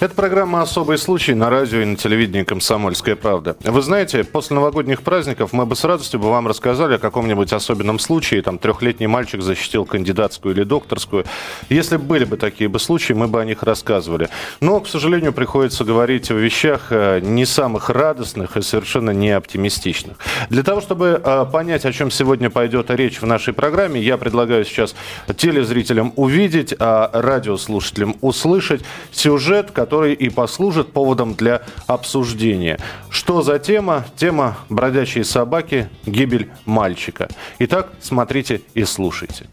Это программа «Особый случай» на радио и на телевидении «Комсомольская правда». Вы знаете, после новогодних праздников мы бы с радостью бы вам рассказали о каком-нибудь особенном случае. Там трехлетний мальчик защитил кандидатскую или докторскую. Если были бы такие бы случаи, мы бы о них рассказывали. Но, к сожалению, приходится говорить о вещах э, не самых радостных и совершенно не оптимистичных. Для того, чтобы э, понять, о чем сегодня пойдет речь в нашей программе, я предлагаю сейчас телезрителям увидеть, а радиослушателям услышать сюжет, который который и послужит поводом для обсуждения. Что за тема? Тема «Бродячие собаки. Гибель мальчика». Итак, смотрите и слушайте.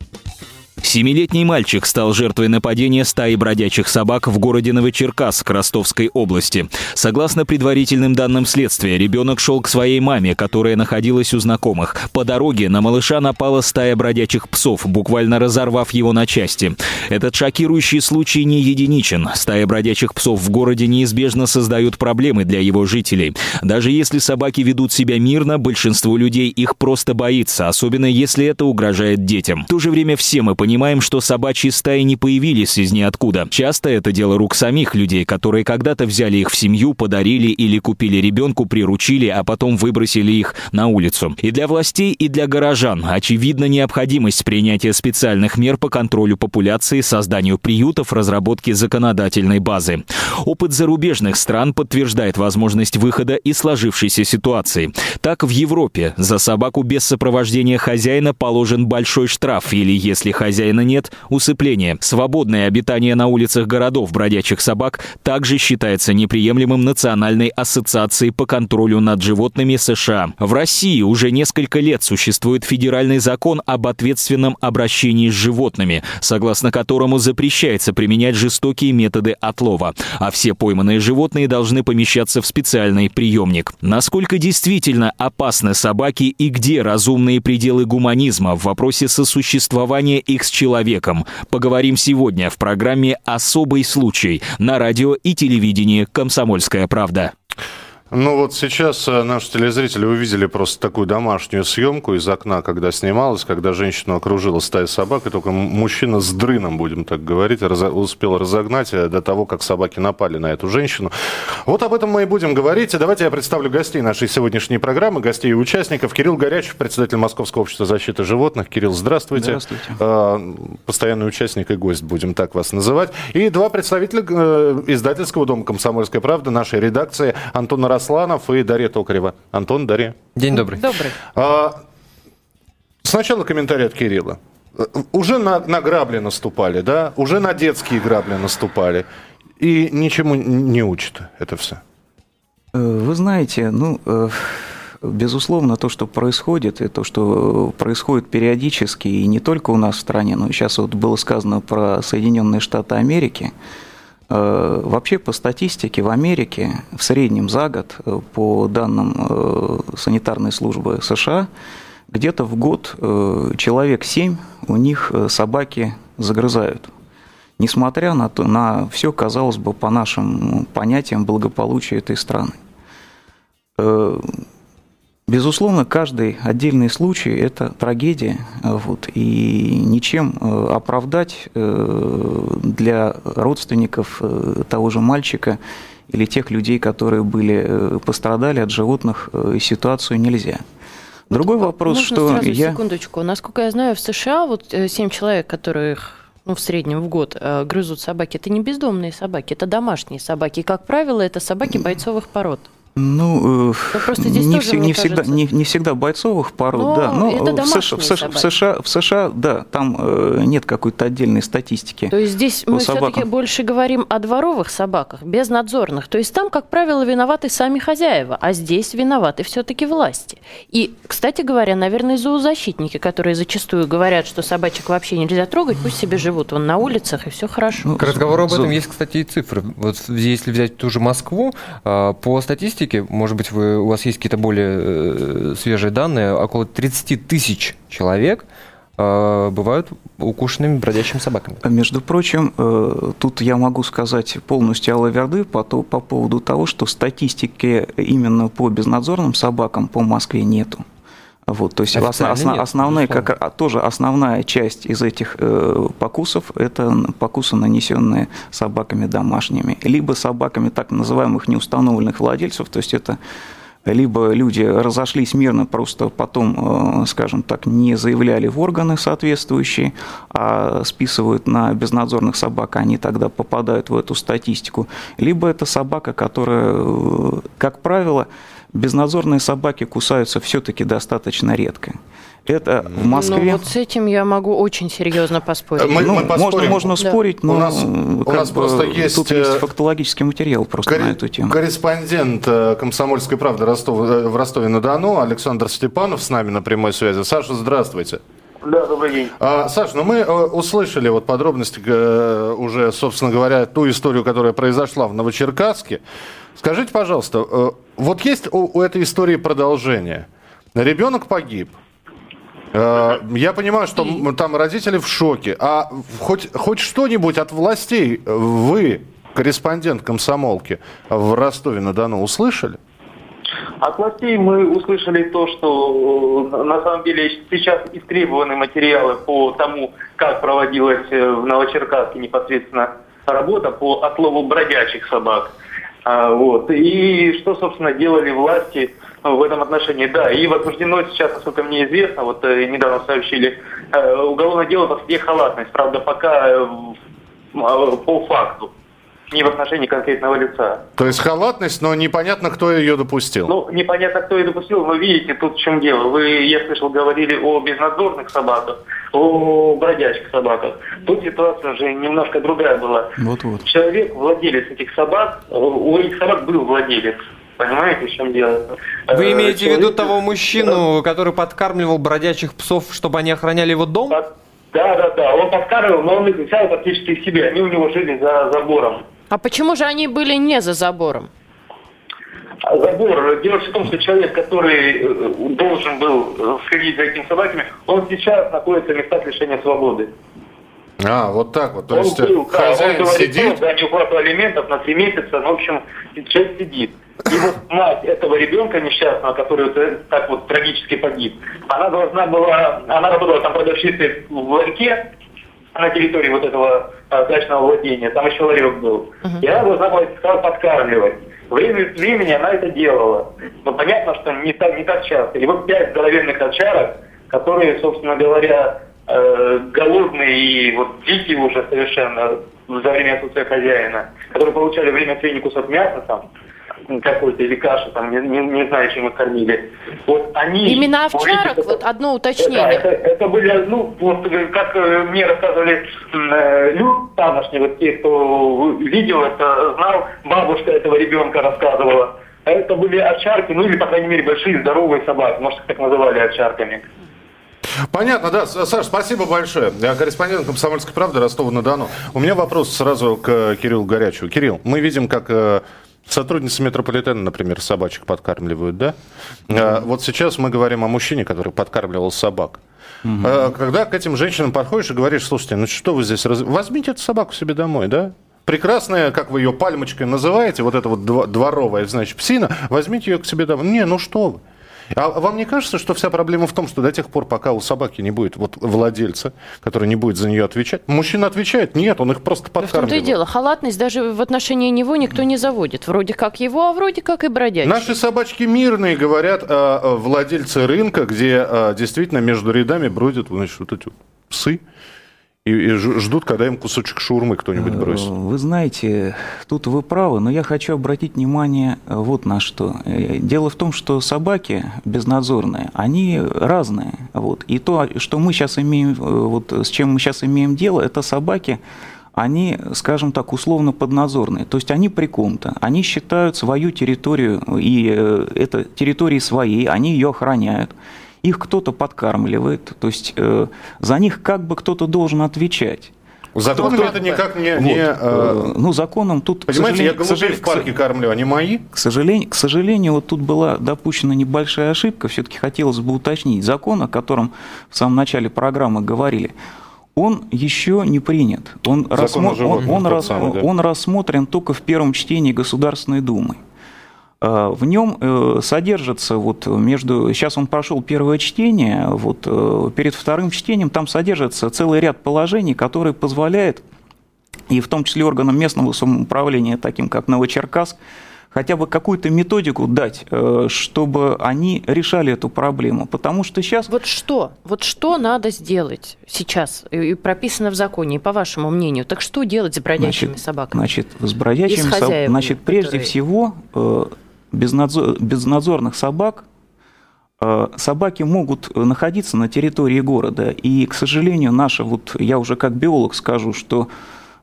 Семилетний мальчик стал жертвой нападения стаи бродячих собак в городе Новочеркасск Ростовской области. Согласно предварительным данным следствия, ребенок шел к своей маме, которая находилась у знакомых. По дороге на малыша напала стая бродячих псов, буквально разорвав его на части. Этот шокирующий случай не единичен. Стая бродячих псов в городе неизбежно создают проблемы для его жителей. Даже если собаки ведут себя мирно, большинство людей их просто боится, особенно если это угрожает детям. В то же время все мы понимаем, понимаем, что собачьи стаи не появились из ниоткуда. Часто это дело рук самих людей, которые когда-то взяли их в семью, подарили или купили ребенку, приручили, а потом выбросили их на улицу. И для властей, и для горожан очевидна необходимость принятия специальных мер по контролю популяции, созданию приютов, разработке законодательной базы. Опыт зарубежных стран подтверждает возможность выхода из сложившейся ситуации. Так, в Европе за собаку без сопровождения хозяина положен большой штраф, или если хозяин хозяина нет, усыпление. Свободное обитание на улицах городов бродячих собак также считается неприемлемым Национальной ассоциацией по контролю над животными США. В России уже несколько лет существует федеральный закон об ответственном обращении с животными, согласно которому запрещается применять жестокие методы отлова, а все пойманные животные должны помещаться в специальный приемник. Насколько действительно опасны собаки и где разумные пределы гуманизма в вопросе сосуществования их с человеком. Поговорим сегодня в программе «Особый случай» на радио и телевидении «Комсомольская правда». Ну вот сейчас э, наши телезрители увидели просто такую домашнюю съемку из окна, когда снималась, когда женщину окружила стая собак, и только мужчина с дрыном, будем так говорить, раз, успел разогнать э, до того, как собаки напали на эту женщину. Вот об этом мы и будем говорить. И давайте я представлю гостей нашей сегодняшней программы, гостей и участников. Кирилл Горячев, председатель Московского общества защиты животных. Кирилл, здравствуйте. Здравствуйте. Э, постоянный участник и гость, будем так вас называть. И два представителя издательского дома «Комсомольская правда», нашей редакции, Антон Росланов и Дарья Токарева. Антон, Дарья. День добрый. Добрый. А, сначала комментарий от Кирилла. Уже на, на грабли наступали, да? Уже на детские грабли наступали. И ничему не учат это все. Э, вы знаете, ну, э, безусловно, то, что происходит, и то, что происходит периодически, и не только у нас в стране, но сейчас вот было сказано про Соединенные Штаты Америки – вообще по статистике в Америке в среднем за год, э, по данным э, санитарной службы США, где-то в год человек 7 у них собаки загрызают. Несмотря на, то, на все, казалось бы, по нашим понятиям благополучия этой страны. Безусловно, каждый отдельный случай – это трагедия, вот, и ничем э, оправдать э, для родственников э, того же мальчика или тех людей, которые были пострадали от животных, ситуацию нельзя. Другой вот, вопрос, можно что сразу я... секундочку. Насколько я знаю, в США вот семь человек, которых ну, в среднем в год грызут собаки, это не бездомные собаки, это домашние собаки. И, как правило, это собаки бойцовых пород. Ну, э, просто здесь не, тоже, не, всегда, не, не всегда бойцовых пород, но да. Но это в США, в, США, в, США, в США, да, там э, нет какой-то отдельной статистики. То есть здесь мы все-таки больше говорим о дворовых собаках, безнадзорных. То есть там, как правило, виноваты сами хозяева, а здесь виноваты все-таки власти. И, кстати говоря, наверное, зоозащитники, которые зачастую говорят, что собачек вообще нельзя трогать, пусть себе живут вон на улицах, и все хорошо. Ну, К разговору об этом есть, кстати, и цифры. Вот если взять ту же Москву, а, по статистике статистики, может быть, вы, у вас есть какие-то более э, свежие данные, около 30 тысяч человек э, бывают укушенными бродячими собаками. Между прочим, э, тут я могу сказать полностью Алла Верды по, по поводу того, что статистики именно по безнадзорным собакам по Москве нету. Вот, то есть основ, основ, основная, как, тоже основная часть из этих э, покусов – это покусы, нанесенные собаками домашними, либо собаками так называемых неустановленных владельцев, то есть это либо люди разошлись мирно, просто потом, э, скажем так, не заявляли в органы соответствующие, а списывают на безнадзорных собак, они тогда попадают в эту статистику, либо это собака, которая, э, как правило, безнадзорные собаки кусаются все-таки достаточно редко. Это в Москве. Ну, вот с этим я могу очень серьезно поспорить. Мы, ну, мы можно, можно да. спорить, но у нас, у нас бы, просто есть, тут есть э, фактологический материал просто кор- на эту тему. Корреспондент э, «Комсомольской правды» Ростов, э, в Ростове-на-Дону Александр Степанов с нами на прямой связи. Саша, здравствуйте. Да, добрый день. А, Саш, ну мы услышали вот подробности уже, собственно говоря, ту историю, которая произошла в Новочеркасске. Скажите, пожалуйста, э, вот есть у, у этой истории продолжение. Ребенок погиб. Э, я понимаю, что там родители в шоке. А хоть, хоть что-нибудь от властей вы, корреспондент комсомолки в Ростове-на-Дону, услышали? От властей мы услышали то, что э, на самом деле сейчас истребованы материалы по тому, как проводилась в Новочеркасске непосредственно работа по отлову бродячих собак. А, вот. И что, собственно, делали власти в этом отношении? Да, и возбуждено сейчас, насколько мне известно, вот э, недавно сообщили, э, уголовное дело по статье халатность, правда, пока э, по факту не в отношении конкретного лица. То есть халатность, но непонятно, кто ее допустил. Ну, непонятно, кто ее допустил, но видите, тут в чем дело. Вы, я слышал, говорили о безнадзорных собаках, о бродячих собаках. Тут ситуация уже немножко другая была. Вот-вот. Человек, владелец этих собак, у этих собак был владелец. Понимаете, в чем дело? Вы э, имеете Человек... в виду того мужчину, который подкармливал бродячих псов, чтобы они охраняли его дом? Да, да, да. Он подкармливал, но он их взял практически к себе. Они у него жили за забором. А почему же они были не за забором? А забор. Дело в том, что человек, который э, должен был э, сходить за этими собаками, он сейчас находится в местах лишения свободы. А, вот так вот. То он есть был, хозяин да, он говорит, сидит... Да, не уплату алиментов на три месяца, ну, в общем, человек сидит. И вот мать этого ребенка несчастного, который вот так вот трагически погиб, она должна была, она работала там продавщицей в ларьке, на территории вот этого а, дачного владения, там еще ларек был. Uh-huh. И она должна была подкармливать. Время от времени она это делала. Но понятно, что не так, не так часто. И вот пять здоровенных овчарок, которые, собственно говоря, э, голодные и вот дикие уже совершенно за время отсутствия хозяина, которые получали время от времени кусок мяса там, какой-то или каши, там, не, не, не знаю, чем их кормили. Вот они... Именно овчарок, вот одно уточнение. Это, это, это были, ну, вот как э, мне рассказывали э, люди тамошние, вот те, кто видел это, знал, бабушка этого ребенка рассказывала. Это были овчарки, ну или, по крайней мере, большие здоровые собаки, может, так называли овчарками. Понятно, да. Саш, спасибо большое. Я корреспондент «Комсомольской правды» Ростова-на-Дону. У меня вопрос сразу к Кириллу Горячему. Кирилл, мы видим, как э, Сотрудницы метрополитена, например, собачек подкармливают, да? Mm-hmm. Вот сейчас мы говорим о мужчине, который подкармливал собак. Mm-hmm. Когда к этим женщинам подходишь и говоришь, слушайте, ну что вы здесь, раз... возьмите эту собаку себе домой, да? Прекрасная, как вы ее пальмочкой называете, вот эта вот дворовая, значит, псина, возьмите ее к себе домой. Не, ну что вы. А вам не кажется, что вся проблема в том, что до тех пор, пока у собаки не будет вот владельца, который не будет за нее отвечать, мужчина отвечает, нет, он их просто подкармливает. В том-то и дело, халатность даже в отношении него никто не заводит. Вроде как его, а вроде как и бродячий. Наши собачки мирные, говорят э, владельцы рынка, где э, действительно между рядами бродят значит, вот эти псы и, и ждут, когда им кусочек шурмы кто-нибудь э, бросит. Вы знаете, тут вы правы, но я хочу обратить внимание э, вот на что. Э, дело в том, что собаки безнадзорные, они разные. Вот. И то, что мы сейчас имеем, вот с чем мы сейчас имеем дело, это собаки, они, скажем так, условно поднадзорные. То есть они при ком-то, они считают свою территорию, и это территории своей, они ее охраняют их кто-то подкармливает, то есть э, за них как бы кто-то должен отвечать. Закон это никак не... не э, ну, законом тут... Понимаете, я голубей в парке кормлю, они мои? К сожалению, к сожалению, вот тут была допущена небольшая ошибка. Все-таки хотелось бы уточнить. Закон, о котором в самом начале программы говорили, он еще не принят. Он, рассмо... он, он, рас... самый, да. он рассмотрен только в первом чтении Государственной Думы. Э, в нем э, содержится вот между... Сейчас он прошел первое чтение, вот э, перед вторым чтением там содержится целый ряд положений, которые позволяют, и в том числе органам местного самоуправления, таким как Новочеркасск, хотя бы какую-то методику дать, чтобы они решали эту проблему. Потому что сейчас... Вот что? Вот что надо сделать сейчас? И прописано в законе, по вашему мнению. Так что делать с бродячими значит, собаками? Значит, с бродячими собаками... Значит, прежде которые... всего безнадзор, безнадзорных собак, э, собаки могут находиться на территории города. И, к сожалению, наша, вот я уже как биолог скажу, что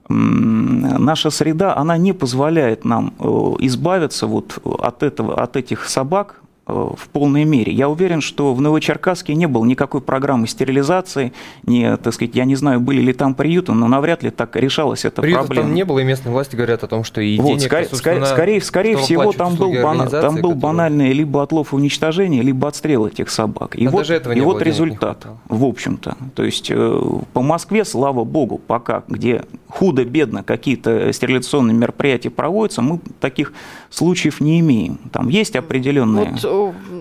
наша среда, она не позволяет нам э, избавиться вот от, этого, от этих собак, в полной мере. Я уверен, что в Новочеркасске не было никакой программы стерилизации, не, так сказать, я не знаю, были ли там приюты, но навряд ли так решалась эта Приютов проблема. там не было, и местные власти говорят о том, что и вот, денег, скорее, скорее, скорее, скорее всего, там был, бана, там был которые... банальный либо отлов и уничтожение, либо отстрел этих собак. И а вот, и вот результат, в общем-то. То есть э, по Москве, слава богу, пока, где худо-бедно какие-то стерилизационные мероприятия проводятся, мы таких случаев не имеем. Там есть определенные... Вот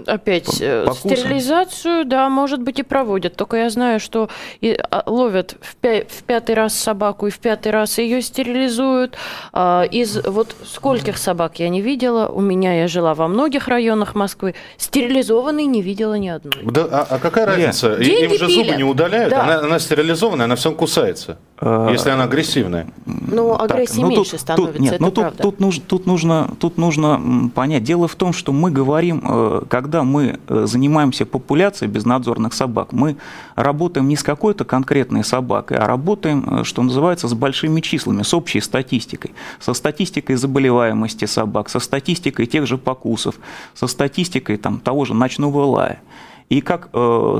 опять э, покусы. стерилизацию, да, может быть и проводят. Только я знаю, что и, а, ловят в, пя- в пятый раз собаку и в пятый раз ее стерилизуют. А, из вот скольких собак я не видела. У меня я жила во многих районах Москвы. Стерилизованной не видела ни одной. Да, а, а какая разница? Деньги Им же пилят. зубы не удаляют. Да. Она, она стерилизованная, она всем кусается. А, если она агрессивная. Ну, агрессии так, ну, меньше тут, становится, тут, нет, это ну, правда. Тут, тут, нужно, тут, нужно, тут нужно понять. Дело в том, что мы говорим, э, когда мы э, занимаемся популяцией безнадзорных собак, мы работаем не с какой-то конкретной собакой, а работаем, э, что называется, с большими числами, с общей статистикой. Со статистикой заболеваемости собак, со статистикой тех же покусов, со статистикой там, того же ночного лая. И как,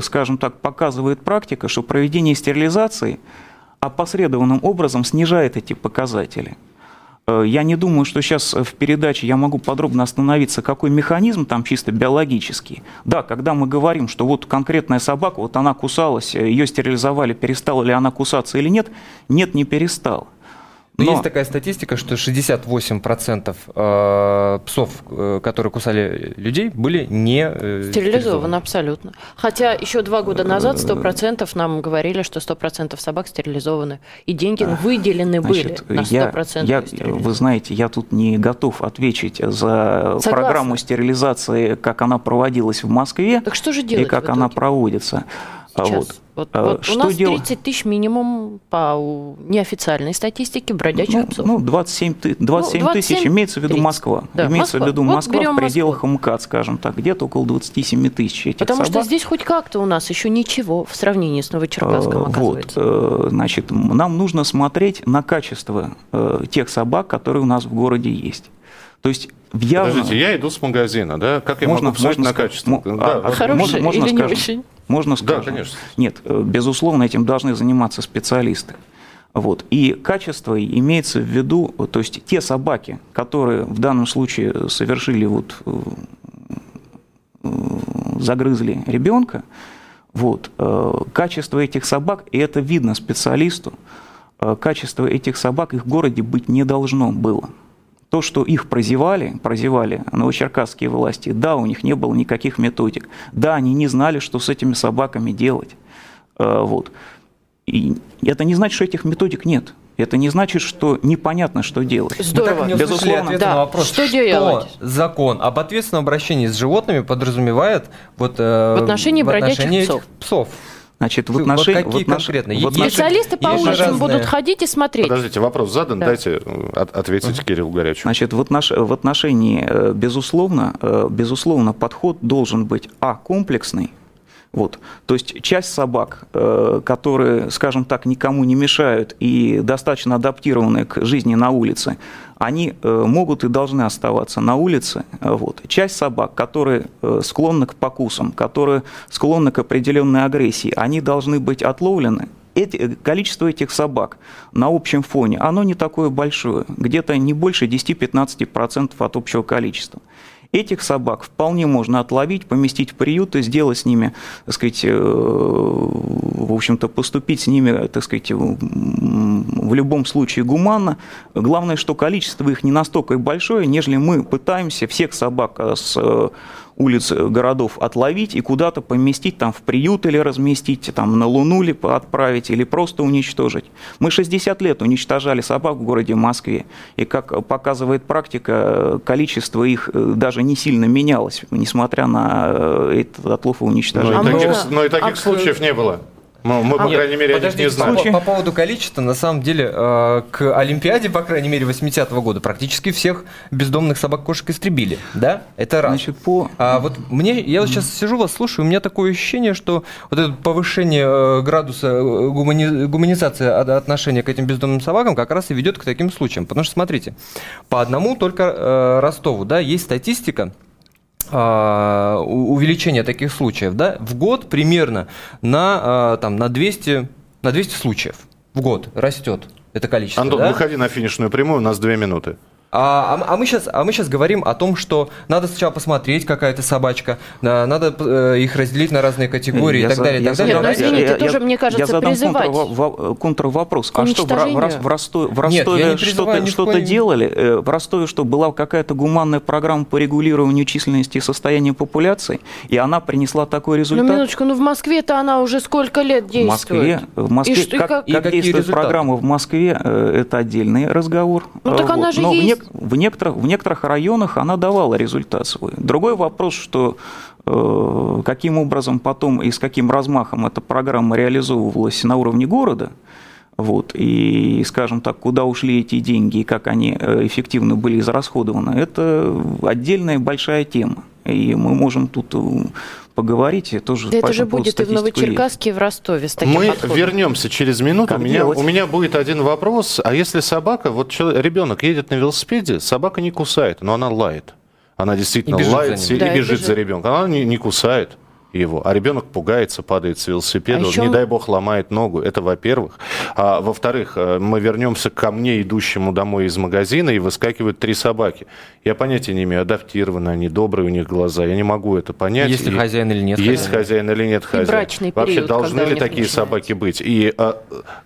скажем так, показывает практика, что проведение стерилизации – опосредованным образом снижает эти показатели. Э, я не думаю, что сейчас в передаче я могу подробно остановиться, какой механизм там чисто биологический. Да, когда мы говорим, что вот конкретная собака, вот она кусалась, ее стерилизовали, перестала ли она кусаться или нет, нет, не перестала. Но, есть такая статистика, что 68% э, псов, э, которые кусали людей, были не э, стерилизованы. абсолютно. Хотя еще два года назад 100% нам говорили, что 100% собак стерилизованы. И деньги выделены Значит, были на 100% я, я, Вы знаете, я тут не готов ответить за Согласна. программу стерилизации, как она проводилась в Москве. Так что же делать И как она проводится. Сейчас. Вот. Вот, а, вот что у нас дел... 30 тысяч минимум по неофициальной статистике бродячих ну, псов. Ну, 27, 27, ну, 27 тысяч, имеется в виду 30. Москва. Да, имеется Москва. в виду Москва вот в пределах Москву. МКАД, скажем так, где-то около 27 тысяч этих Потому собак. что здесь хоть как-то у нас еще ничего в сравнении с Новочеркасском оказывается. Вот, э, значит, нам нужно смотреть на качество э, тех собак, которые у нас в городе есть. То есть в явно... Подождите, я иду с магазина, да? Как я можно, могу посмотреть можно на качество? А, да, а, хорошее можно, можно или скажем, не очень? Можно сказать? Да, конечно. Нет, э, безусловно, этим должны заниматься специалисты. Вот. И качество имеется в виду, то есть те собаки, которые в данном случае совершили вот, э, э, загрызли ребенка, вот, качество этих собак, и это видно специалисту, качество этих собак их в городе быть не должно было. То, что их прозевали, прозевали новочеркасские власти, да, у них не было никаких методик, да, они не знали, что с этими собаками делать. Э, вот. И это не значит, что этих методик нет. Это не значит, что непонятно, что делать. Здорово. Мы Безусловно. Ответ да. на вопрос, что, что делать? закон об ответственном обращении с животными подразумевает вот, э, в отношении в бродячих отношении псов. псов. Значит, в отношении... Вот какие в конкретно? Вот Специалисты по улицам разные... будут ходить и смотреть. Подождите, вопрос задан, да. дайте э, ответить uh Кириллу Горячему. Значит, в, отнош... в отношении, э, безусловно, э, безусловно, подход должен быть, а, комплексный, вот. То есть часть собак, которые, скажем так, никому не мешают и достаточно адаптированы к жизни на улице, они э, могут и должны оставаться на улице. Вот. Часть собак, которые э, склонны к покусам, которые склонны к определенной агрессии, они должны быть отловлены эти, количество этих собак на общем фоне, оно не такое большое, где-то не больше 10-15% от общего количества. Этих собак вполне можно отловить, поместить в приют и сделать с ними, так сказать, э, в общем-то, поступить с ними, так сказать, в любом случае гуманно. Главное, что количество их не настолько большое, нежели мы пытаемся всех собак с э, улиц городов отловить и куда-то поместить там в приют или разместить, там на Луну ли отправить или просто уничтожить. Мы 60 лет уничтожали собак в городе Москве, и как показывает практика, количество их э, даже не сильно менялось, несмотря на э, этот отлов и уничтожение. Но и А таких, можно- но и таких а- случаев не было. Ну, мы, по Нет, крайней мере, о них подождите, не знаем. По, по поводу количества, на самом деле, э, к Олимпиаде, по крайней мере, 80-го года практически всех бездомных собак-кошек истребили. Да? Это раз. Значит, по... А вот мне, я вот сейчас сижу вас слушаю, у меня такое ощущение, что вот это повышение э, градуса э, гумани- гуманизации от- отношения к этим бездомным собакам как раз и ведет к таким случаям. Потому что, смотрите, по одному только э, Ростову, да, есть статистика, а, у- увеличения таких случаев, да, в год примерно на, а, там, на, 200, на 200 случаев в год растет это количество. Антон, да? выходи на финишную прямую, у нас две минуты. А, а- а мы сейчас, а мы сейчас говорим о том, что надо сначала посмотреть, какая это собачка, да, надо э, их разделить на разные категории Я и так за- далее. я так далее. Нет, ну, задам- извините, я- тоже, я- мне кажется, я задам призывать А что, в, в, в Ростове, в что-то, в делали? Э, В Ростове что, была какая-то гуманная программа по регулированию численности и состояния популяции, и она принесла такой Ну, результат? минуточку, ну в Москве-то она уже сколько лет В действует? Москве, в Москве И что- и как, как- И как какие действует результаты? программа в Москве, э, это отдельный разговор. Ну, так Э, она же Но в, есть. В некоторых, в некоторых районах она давала результат свой. Другой вопрос, что э, каким образом потом и с каким размахом эта программа реализовывалась на уровне города, вот, и, скажем так, куда ушли эти деньги и как они э, эффективно были израсходованы, это отдельная большая тема. И мы можем тут поговорить, и тоже Да по это же будет и в. Новочеркасске, и в Ростове с таким Мы подходом. вернемся через минуту. Как у, меня, делать? у меня будет один вопрос. А если собака, вот человек, ребенок едет на велосипеде, собака не кусает, но она лает. Она действительно И бежит лает за ним. и, Да, и бежит, бежит. за ребенком. Она не, не кусает его, а ребенок пугается, падает с велосипеда, А еще не дай бог ломает ногу. Это во-первых. А во-вторых, э, мы вернемся ко мне, идущему домой из магазина, и выскакивают три собаки. Я понятия не имею, адаптированы они, добрые у них глаза. Я не могу это понять. Есть ли И- хозяин или нет Есть хозяина. хозяин или нет хозяина. брачный Вообще период, должны ли такие начинается. собаки быть? И э,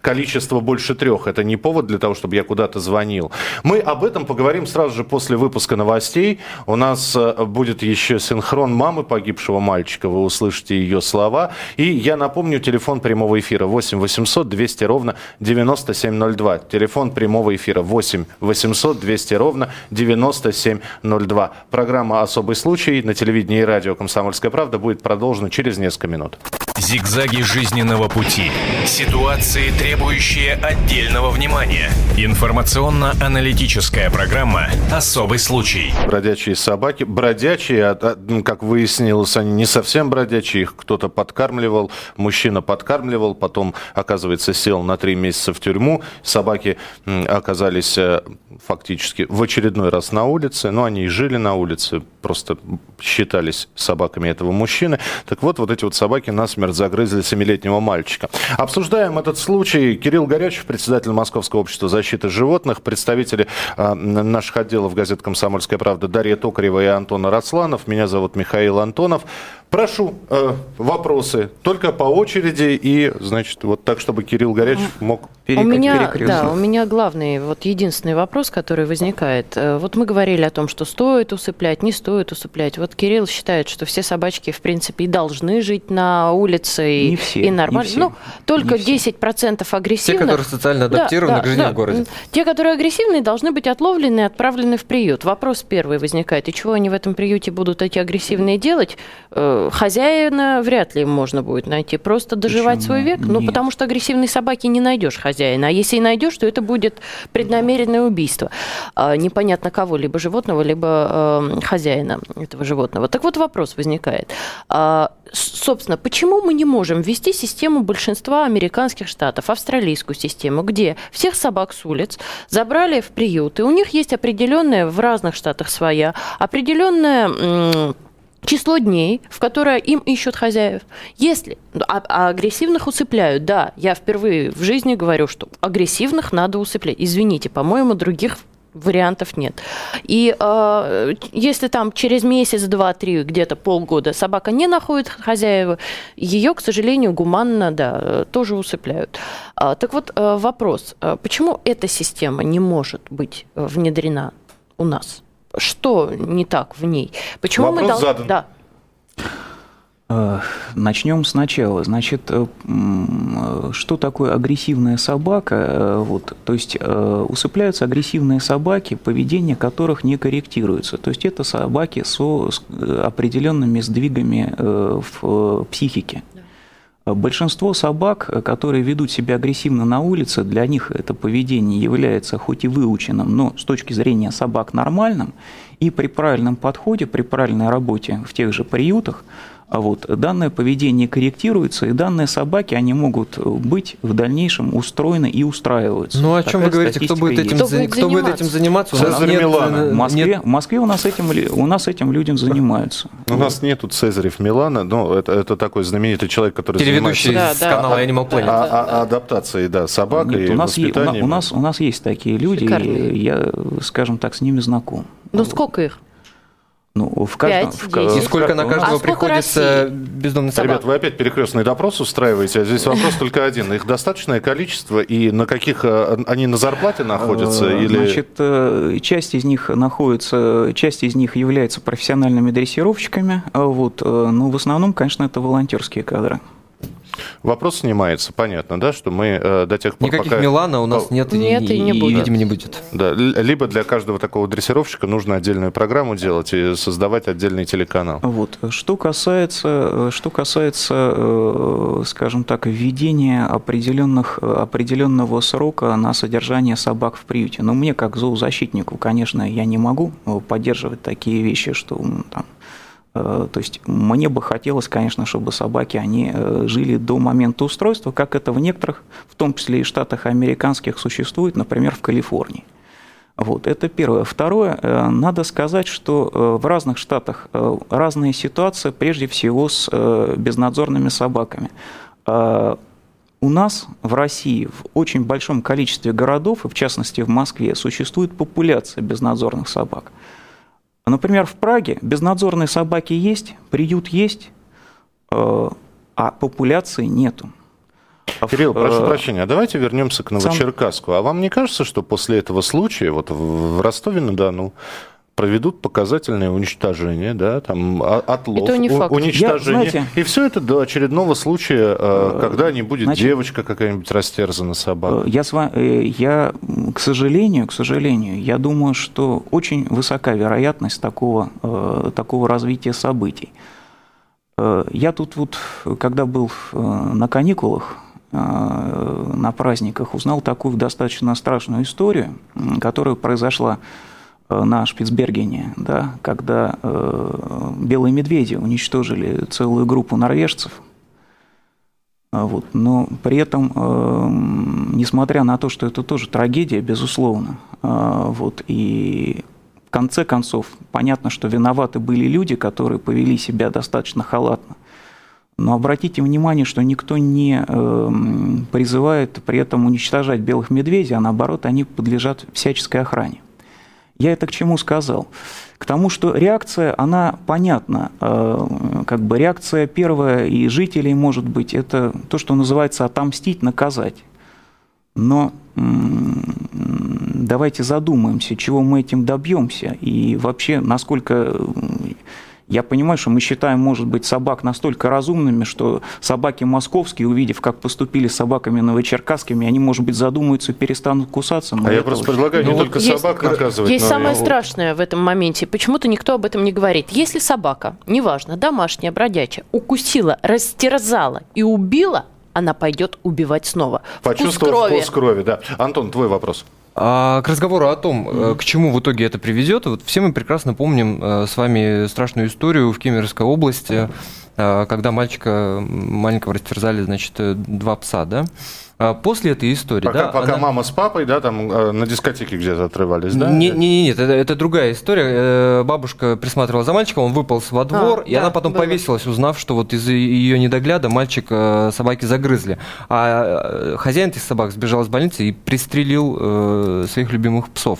количество больше трех это не повод для того, чтобы я куда-то звонил. Мы об этом поговорим сразу же после выпуска новостей. У нас э, будет еще синхрон мамы погибшего мальчика. Вы услышите ее слова. И я напомню, телефон прямого эфира 8 800 200 ровно 9702. Телефон прямого эфира 8 800 200 ровно 9702. Программа «Особый случай» на телевидении и радио «Комсомольская правда» будет продолжена через несколько минут. Зигзаги жизненного пути. Ситуации, требующие отдельного внимания. Информационно-аналитическая программа «Особый случай». Бродячие собаки. Бродячие, а, а, ну, как выяснилось, они не совсем бродячие. Их кто-то подкармливал, мужчина подкармливал, потом, оказывается, сел на три месяца в тюрьму. Собаки оказались э, фактически в очередной раз на улице. Но они и жили на улице, просто считались собаками этого мужчины. Так вот, вот эти вот собаки насмерть загрызли семилетнего мальчика. Обсуждаем этот случай. Кирилл Горячев, председатель Московского общества защиты животных, представители н- наших отделов газет «Комсомольская правда» Дарья Токарева и Антон Арасланов. Меня зовут Михаил Антонов. Прошу э, вопросы только по очереди и, значит, вот так, чтобы Кирилл Горячев мог... У Перек- меня, перекрестно. да, у меня главный, вот единственный вопрос, который возникает. Э, Вот мы говорили о том, что стоит усыплять, не стоит усыплять. Вот Кирилл считает, что все собачки, в принципе, и должны жить на улице и, Не все, и не нормально. все, Ну, только не все. 10% Те, агрессивных. которые социально Да, адаптированы да, к жизни да. в городе. Те, которые агрессивные, должны быть отловлены и отправлены в приют. Вопрос первый возникает. И чего они в этом приюте будут эти агрессивные делать? Э, Хозяина вряд ли можно будет найти. Просто доживать Почему? свой век? Ну, Нет. потому что агрессивной собаки не найдешь хозяина. А если и найдешь, то это будет преднамеренное убийство. А, Непонятно кого, либо животного, либо э, хозяина этого животного. Так вот вопрос возникает. А, Собственно, почему мы не можем ввести систему большинства американских штатов, австралийскую систему, где всех собак с улиц забрали в приюты, у них есть определенная, в разных штатах своя, определенная число дней, в которое им ищут хозяев. Если а, а агрессивных усыпляют, да, я впервые в жизни говорю, что агрессивных надо усыплять. Извините, по-моему, других вариантов нет. И э, если там через месяц, два, три, где-то полгода собака не находит хозяева, ее, к сожалению, гуманно, да, тоже усыпляют. А, так вот, э, вопрос, э, почему эта система не может быть внедрена у нас? Что не так в ней? Почему Вопрос мы должны... задан. Да. Э, Начнем сначала. Значит, э, м, что такое агрессивная собака? Э, Вот, то есть э, усыпляются агрессивные собаки, поведение которых не корректируется. То есть это собаки со с, э, определенными сдвигами э, в э, психике. Большинство собак, э, которые ведут себя агрессивно на улице, для них это поведение является хоть и выученным, но с точки зрения собак нормальным, и при правильном подходе, при правильной работе в тех же приютах, а вот данное поведение корректируется, и данные собаки, они могут быть в дальнейшем устроены и устраиваются. Ну, о чем Такая вы говорите? Кто будет этим. Кто за- будет кто будет этим заниматься? У нас Цезарь нет, Милана. э, В Москве, нет- в Москве у нас этим, у нас этим людям занимаются. У нас нету Цезарев Милана, но это, это такой знаменитый человек, который телеведущий занимается Да, с да. канала Animal Planet. а- а- адаптацией, да, собак Нет, и у, нас, воспитанием. у, нас, у нас есть такие люди, Шикарные. и я, скажем так, с ними знаком. Ну, сколько их? Ну, в каждом... Пять, в ка- десять. И сколько на нас- каждого А приходится бездомных собак? Ребят, вы опять перекрестный допрос устраиваете, а здесь вопрос только один. Их достаточное количество, и на каких э, они на зарплате находятся? Э, Или... Значит, э, часть из них находится, часть из них является профессиональными дрессировщиками, а вот, но в основном, конечно, это волонтерские кадры. Вопрос снимается, понятно, да, что мы э, до тех пор, Никаких пока... Милана у нас нет, Нет, и не будет. видимо, не будет. Да, либо для каждого такого дрессировщика нужно отдельную программу делать и создавать отдельный телеканал. Вот. Что касается, э, что касается, э, скажем так, введения определенных, определенного срока на содержание собак в приюте. Но мне, как зоозащитнику, конечно, я не могу э, поддерживать такие вещи, что там, э, то есть мне бы хотелось, конечно, чтобы собаки, они э, жили до момента устройства, как это в некоторых, в том числе и штатах американских, существует, например, в Калифорнии. Вот, это первое. Второе, э, надо сказать, что э, в разных штатах э, разные ситуации, прежде всего с э, безнадзорными собаками. Э, У нас в России в очень большом количестве городов, и в частности в Москве, существует популяция безнадзорных собак. Например, в Праге безнадзорные собаки есть, приют есть, э, а популяции нету. А Кирилл, прошу э, прощения, а давайте вернемся к Новочеркасску. А вам не кажется, что после этого случая вот в Ростове-на-Дону проведут показательное уничтожение, да, там а- отлов, И то не факт. уничтожение. Я, знаете- и все это до очередного случая, э, когда не будет значит- девочка какая-нибудь растерзана Э, собакой. Я, с э, я, к сожалению, к сожалению, я думаю, что очень высока вероятность такого, э, такого развития событий. Э, Я тут вот, когда был э, на каникулах, э, на праздниках, узнал такую достаточно страшную историю, которая произошла э, на Шпицбергене, да, когда э, белые медведи уничтожили целую группу норвежцев, а, Вот. Но при этом, эм, несмотря на то, что это тоже трагедия, безусловно, а, вот, и в конце концов понятно, что виноваты были люди, которые повели себя достаточно халатно. Но обратите внимание, что никто не эм, призывает при этом уничтожать белых медведей, а наоборот, они подлежат всяческой охране. Я это к чему сказал? К тому, что реакция, она понятна. Э, Как бы реакция первая и жителей, может быть, это то, что называется отомстить, наказать. Но давайте задумаемся, чего мы этим добьемся и вообще, насколько м, я понимаю, что мы считаем, может быть, собак настолько разумными, что собаки московские, увидев, как поступили с собаками новочеркасскими, они, может быть, задумаются и перестанут кусаться. А я просто предлагаю не Ну, только есть- собак наказывать, Есть но и- самое страшное в этом моменте. Почему-то никто об этом не говорит. Если собака, неважно, домашняя, бродячая, укусила, растерзала и убила, она пойдет убивать снова. Почувствовал Вкус крови. вкус крови, да. Антон, твой вопрос. А к разговору о том, э, к чему в итоге это приведет, вот все мы прекрасно помним э, с вами страшную историю в Кемеровской области, э, когда мальчика маленького растерзали, значит, два пса, да? А После этой истории, Пока, да, пока она- мама с папой, да, там э, на дискотеке где-то отрывались, да? Не, не, не, нет, это, это другая история. Э, Бабушка присматривала за мальчиком, он выполз во двор, и да, она потом было. повесилась, узнав, что вот из-за ее недогляда мальчик э, собаки загрызли. А хозяин этих собак сбежал из больницы и пристрелил э, своих любимых псов.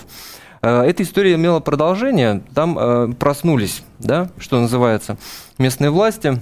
Эта история имела продолжение. Там э, проснулись, да, что называется, местные власти.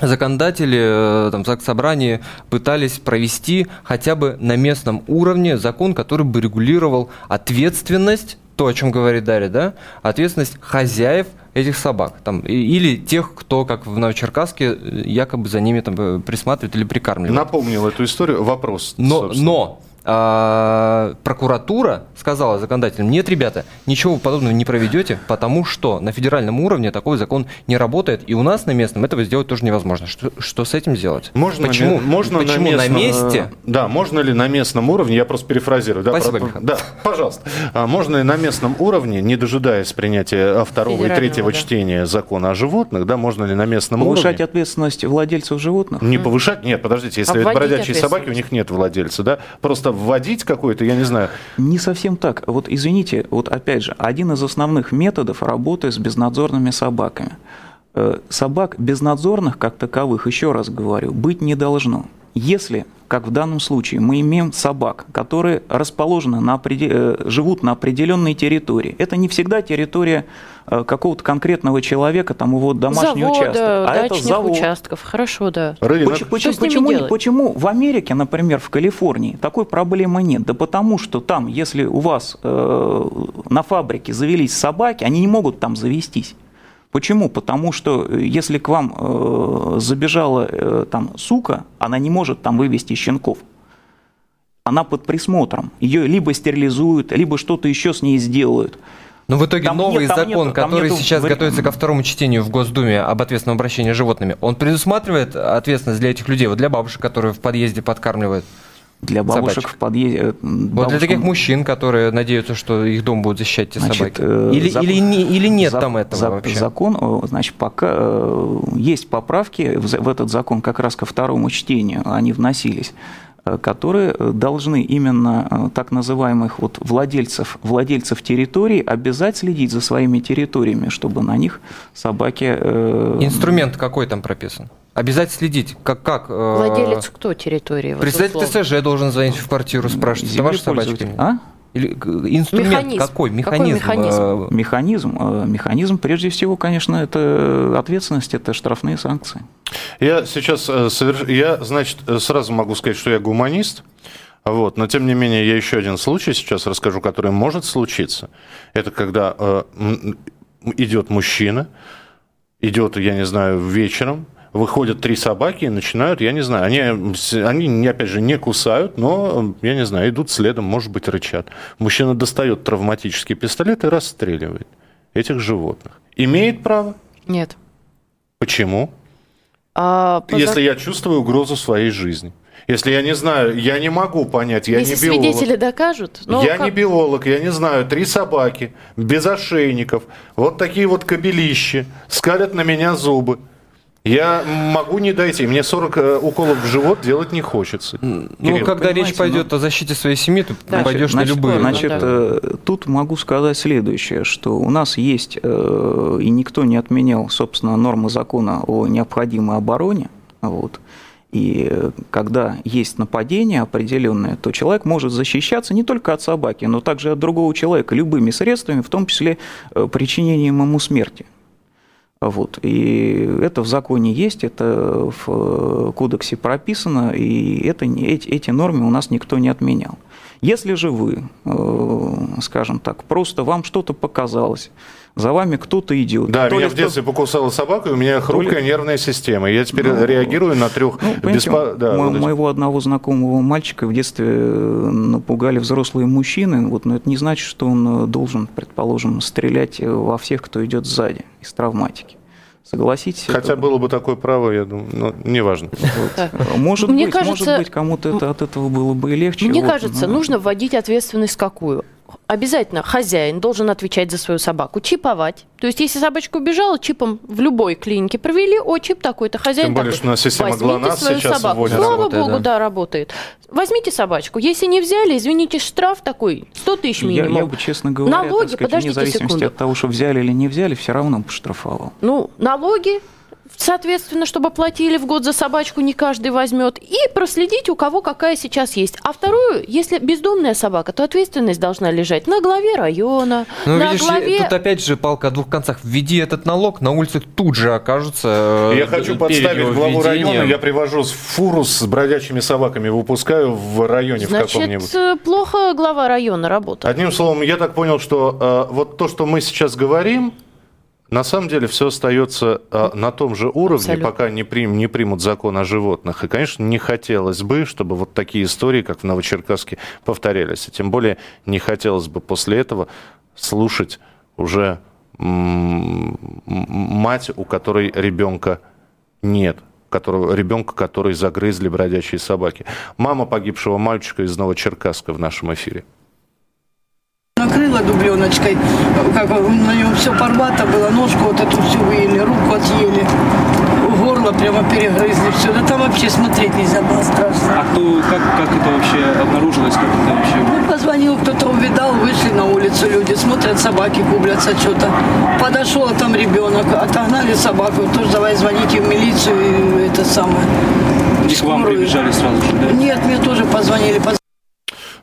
Законодатели э, там, в собрании пытались провести хотя бы на местном уровне закон, который бы регулировал ответственность, то, о чем говорит Дарья, да, ответственность хозяев этих собак. Там, или тех, кто, как в Новочеркасске, э, якобы за ними там, э, присматривает или прикармливает. Напомнил эту историю. Вопрос. Но, собственно. но а, прокуратура сказала законодателям, нет, ребята, ничего подобного не проведете, потому что на федеральном уровне такой закон не работает, и у нас на местном этого сделать тоже невозможно. Что, что с этим делать? Можно, почему, ли- можно почему на, на, местном, месте? э, Да, можно ли на местном уровне, я просто перефразирую. Да, Спасибо, про- Михаил. Да, пожалуйста. А можно ли на местном уровне, не дожидаясь принятия а, второго и третьего да. чтения закона о животных, да, можно ли на местном Повышать уровне... ответственность владельцев животных? Не повышать, нет, подождите, если это бродячие собаки, у них нет владельца, да, просто вводить какой-то, я не знаю, Не совсем так. Вот извините, вот опять же, один из основных методов работы с безнадзорными собаками. Э, Собак безнадзорных, как таковых, еще раз говорю, быть не должно. Если, как в данном случае, мы имеем собак, которые расположены на опреде- э, живут на определенной территории, это не всегда территория э, какого-то конкретного человека, там его домашний Завода, участок, а это завод. участков. Хорошо, да. Рынок. Почему, почему, почему, делать? почему в Америке, например, в Калифорнии такой проблемы нет? Да потому что там, если у вас э, на фабрике завелись собаки, они не могут там завестись. Почему? Потому что э, если к вам э, забежала э, там сука, она не может там вывести щенков. Она под присмотром. Ее либо стерилизуют, либо что-то еще с ней сделают. Но в итоге Там новый нет- закон, там который нету сейчас вари- готовится ко второму чтению в Госдуме об ответственном обращении с животными, он предусматривает ответственность для этих людей, вот для бабушек, которые в подъезде подкармливают. Для бабушек Собачек. в подъезде. э, Вот для бабушкам- таких мужчин, которые надеются, что их дом будут защищать те Значит, собаки. э, Или, зак- или, не- или нет зак- там этого зак- вообще? Закон, значит, пока э, есть поправки в этот закон как раз ко второму чтению, они вносились, которые должны именно так называемых вот владельцев, владельцев территорий обязать следить за своими территориями, чтобы на них собаки... Инструмент какой там прописан? Обязательно следить. Как, как? э, Владелец кто территории? вот Председатель условно? TSЖ должен звонить в квартиру, спрашивать, это ваша собачка? А? Или э, инструмент Механизм. какой? Какой Механизм. механизм? э, Механизм, механизм, прежде всего, конечно, это ответственность, это штрафные санкции. Я сейчас, соверш- я, значит, сразу могу сказать, что я гуманист, вот, но тем не менее я еще один случай сейчас расскажу, который может случиться. Это когда э, идет мужчина, идет, я не знаю, вечером, выходят три собаки и начинают, я не знаю, они, они опять же, не кусают, но, я не знаю, идут следом, может быть, рычат. Мужчина достает травматический пистолет и расстреливает этих животных. Имеет право? Нет. Почему? А, по Если я чувствую угрозу своей жизни. Если я не знаю, я не могу понять, я Если не биолог. свидетели докажут, ну, я как- не биолог, я не знаю, три собаки, без ошейников, вот такие вот кобелищи, скалят на меня зубы. Я могу не дойти, мне 40 э, уколов в живот делать не хочется. Ну, Кирилл, когда речь пойдет о защите своей семьи, ты Да. пойдешь на Значит, любые. Значит, да. э, тут могу сказать следующее, что у нас есть, э, и никто не отменял, собственно, нормы закона о необходимой обороне. Вот. И когда есть нападение определенное, то человек может защищаться не только от собаки, но также от другого человека любыми средствами, в том числе причинением ему смерти. Вот. И это в законе есть, это в э, кодексе прописано, и это, эти, эти нормы у нас никто не отменял. Если же вы, э, скажем так, просто вам что-то показалось, за вами кто-то идет. Да, то меня ли в детстве покусала собака, и у меня хрупкая нервная система. Я теперь Ну, реагирую на трех Ну, беспо- да, мо- вот эти- моего одного знакомого мальчика в детстве э, напугали взрослые мужчины, вот, но это не значит, что он э, должен, предположим, стрелять во всех, кто идет сзади из травматики. Согласитесь? Хотя это- было бы такое право, я думаю, но неважно. Может Мне быть, кажется, может быть, кому-то это, от этого было бы и легче. Мне вот, кажется, но- нужно вводить ответственность какую? Обязательно хозяин должен отвечать за свою собаку, чиповать. То есть, если собачка убежала, чипом в любой клинике провели, о, чип такой-то, хозяин Тем более, такой. что у нас система Возьмите ГЛОНАСС свою сейчас собаку. вводит. Слава Работает, богу, да. да, работает. Возьмите собачку. Если не взяли, извините, штраф такой 100 тысяч Я, минимум. я бы, честно говоря, Налоги, так сказать, подождите вне зависимости секунду. от того, что взяли или не взяли, все равно бы штрафовал. Ну, налоги, соответственно, чтобы платили в год за собачку, не каждый возьмет. И проследить, у кого какая сейчас есть. А вторую, если бездомная собака, то ответственность должна лежать на главе района, Ну, на видишь, главе... тут опять же палка о двух концах. Введи этот налог, на улице тут же окажутся... э, Я хочу подставить главу введением. района. Я привожу фуру с бродячими собаками, выпускаю в районе в каком-нибудь. Значит, э, плохо глава района работает. Одним словом, я так понял, что э, вот то, что мы сейчас говорим, на самом деле все остается э, на том же уровне, Абсолютно. пока не, прим- не примут закон о животных. И, конечно, не хотелось бы, чтобы вот такие истории, как в Новочеркасске, повторялись. И тем более не хотелось бы после этого слушать уже мать, у которой ребенка нет которого, ребенка, который загрызли бродячие собаки. Мама погибшего мальчика из Новочеркасска в нашем эфире. Накрыла дубленочкой, как на нем все порвато было, ножку вот эту всю выели, руку отъели, горло прямо перегрызли, все. Да там вообще смотреть нельзя было страшно. А кто, как, как это вообще обнаружилось, как это вообще? Ну, позвонил, кто-то увидал, вышли на улицу люди, смотрят, собаки гублятся что-то. Подошел, а там ребенок, отогнали собаку, тоже давай звоните в милицию и это самое. И к вам прибежали сразу же, да? Нет, мне тоже позвонили,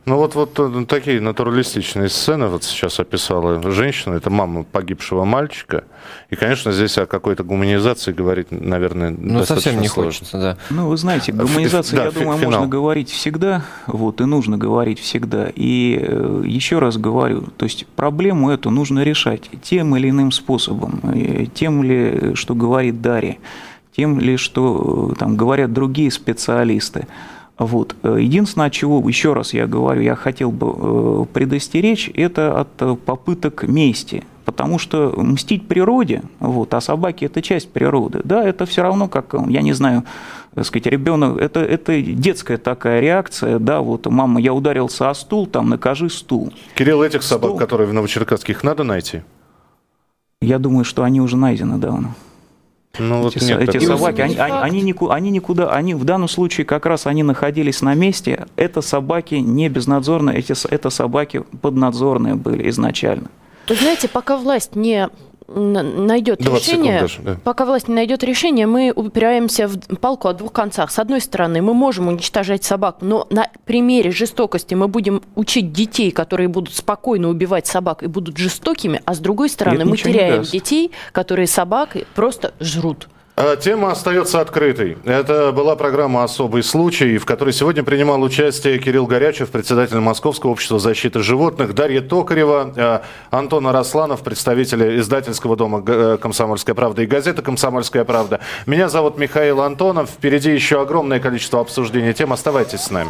Ну вот, вот э, такие натуралистичные сцены вот сейчас описала женщина, это мама погибшего мальчика. И, конечно, здесь о какой-то гуманизации говорить, наверное, Ну, достаточно совсем не сложно. хочется, да. Ну, вы знаете, гуманизация, да, я думаю, финал. можно говорить всегда, вот, и нужно говорить всегда. И э, еще раз говорю, то есть проблему эту нужно решать тем или иным способом, тем ли, что говорит Дарья, тем ли, что э, там говорят другие специалисты. Вот. Единственное, от чего, еще раз я говорю, я хотел бы э, предостеречь, это от э, попыток мести. Потому что мстить природе, вот, а собаки это часть природы, да, это все равно как, э, я не знаю, так сказать, ребенок, это, это детская такая реакция, да, вот, мама, я ударился о стул, там, накажи стул. Кирилл, этих собак, Стол. которые в Новочеркасских, надо найти? Я думаю, что они уже найдены давно. Ну, вот эти, нет эти собаки, они, они, они нику- они никуда, они в данном случае как раз они находились на месте. Это собаки не безнадзорные, эти, это собаки поднадзорные были изначально. Вы знаете, пока власть не найдет 20 секунд решение, даже, да. пока власть не найдет решение, мы упираемся в палку о двух концах. С одной стороны, мы можем уничтожать собак, но на примере жестокости мы будем учить детей, которые будут спокойно убивать собак и будут жестокими, а с другой стороны, это мы теряем детей, которые собак просто жрут. А, Тема остается открытой. Это была программа «Особый случай», в которой сегодня принимал участие Кирилл Горячев, председатель Московского общества защиты животных, Дарья Токарева, э, Антон Арасланов, представители издательского дома э, «Комсомольская правда» и газеты «Комсомольская правда». Меня зовут Михаил Антонов. Впереди еще огромное количество обсуждений тем. Оставайтесь с нами.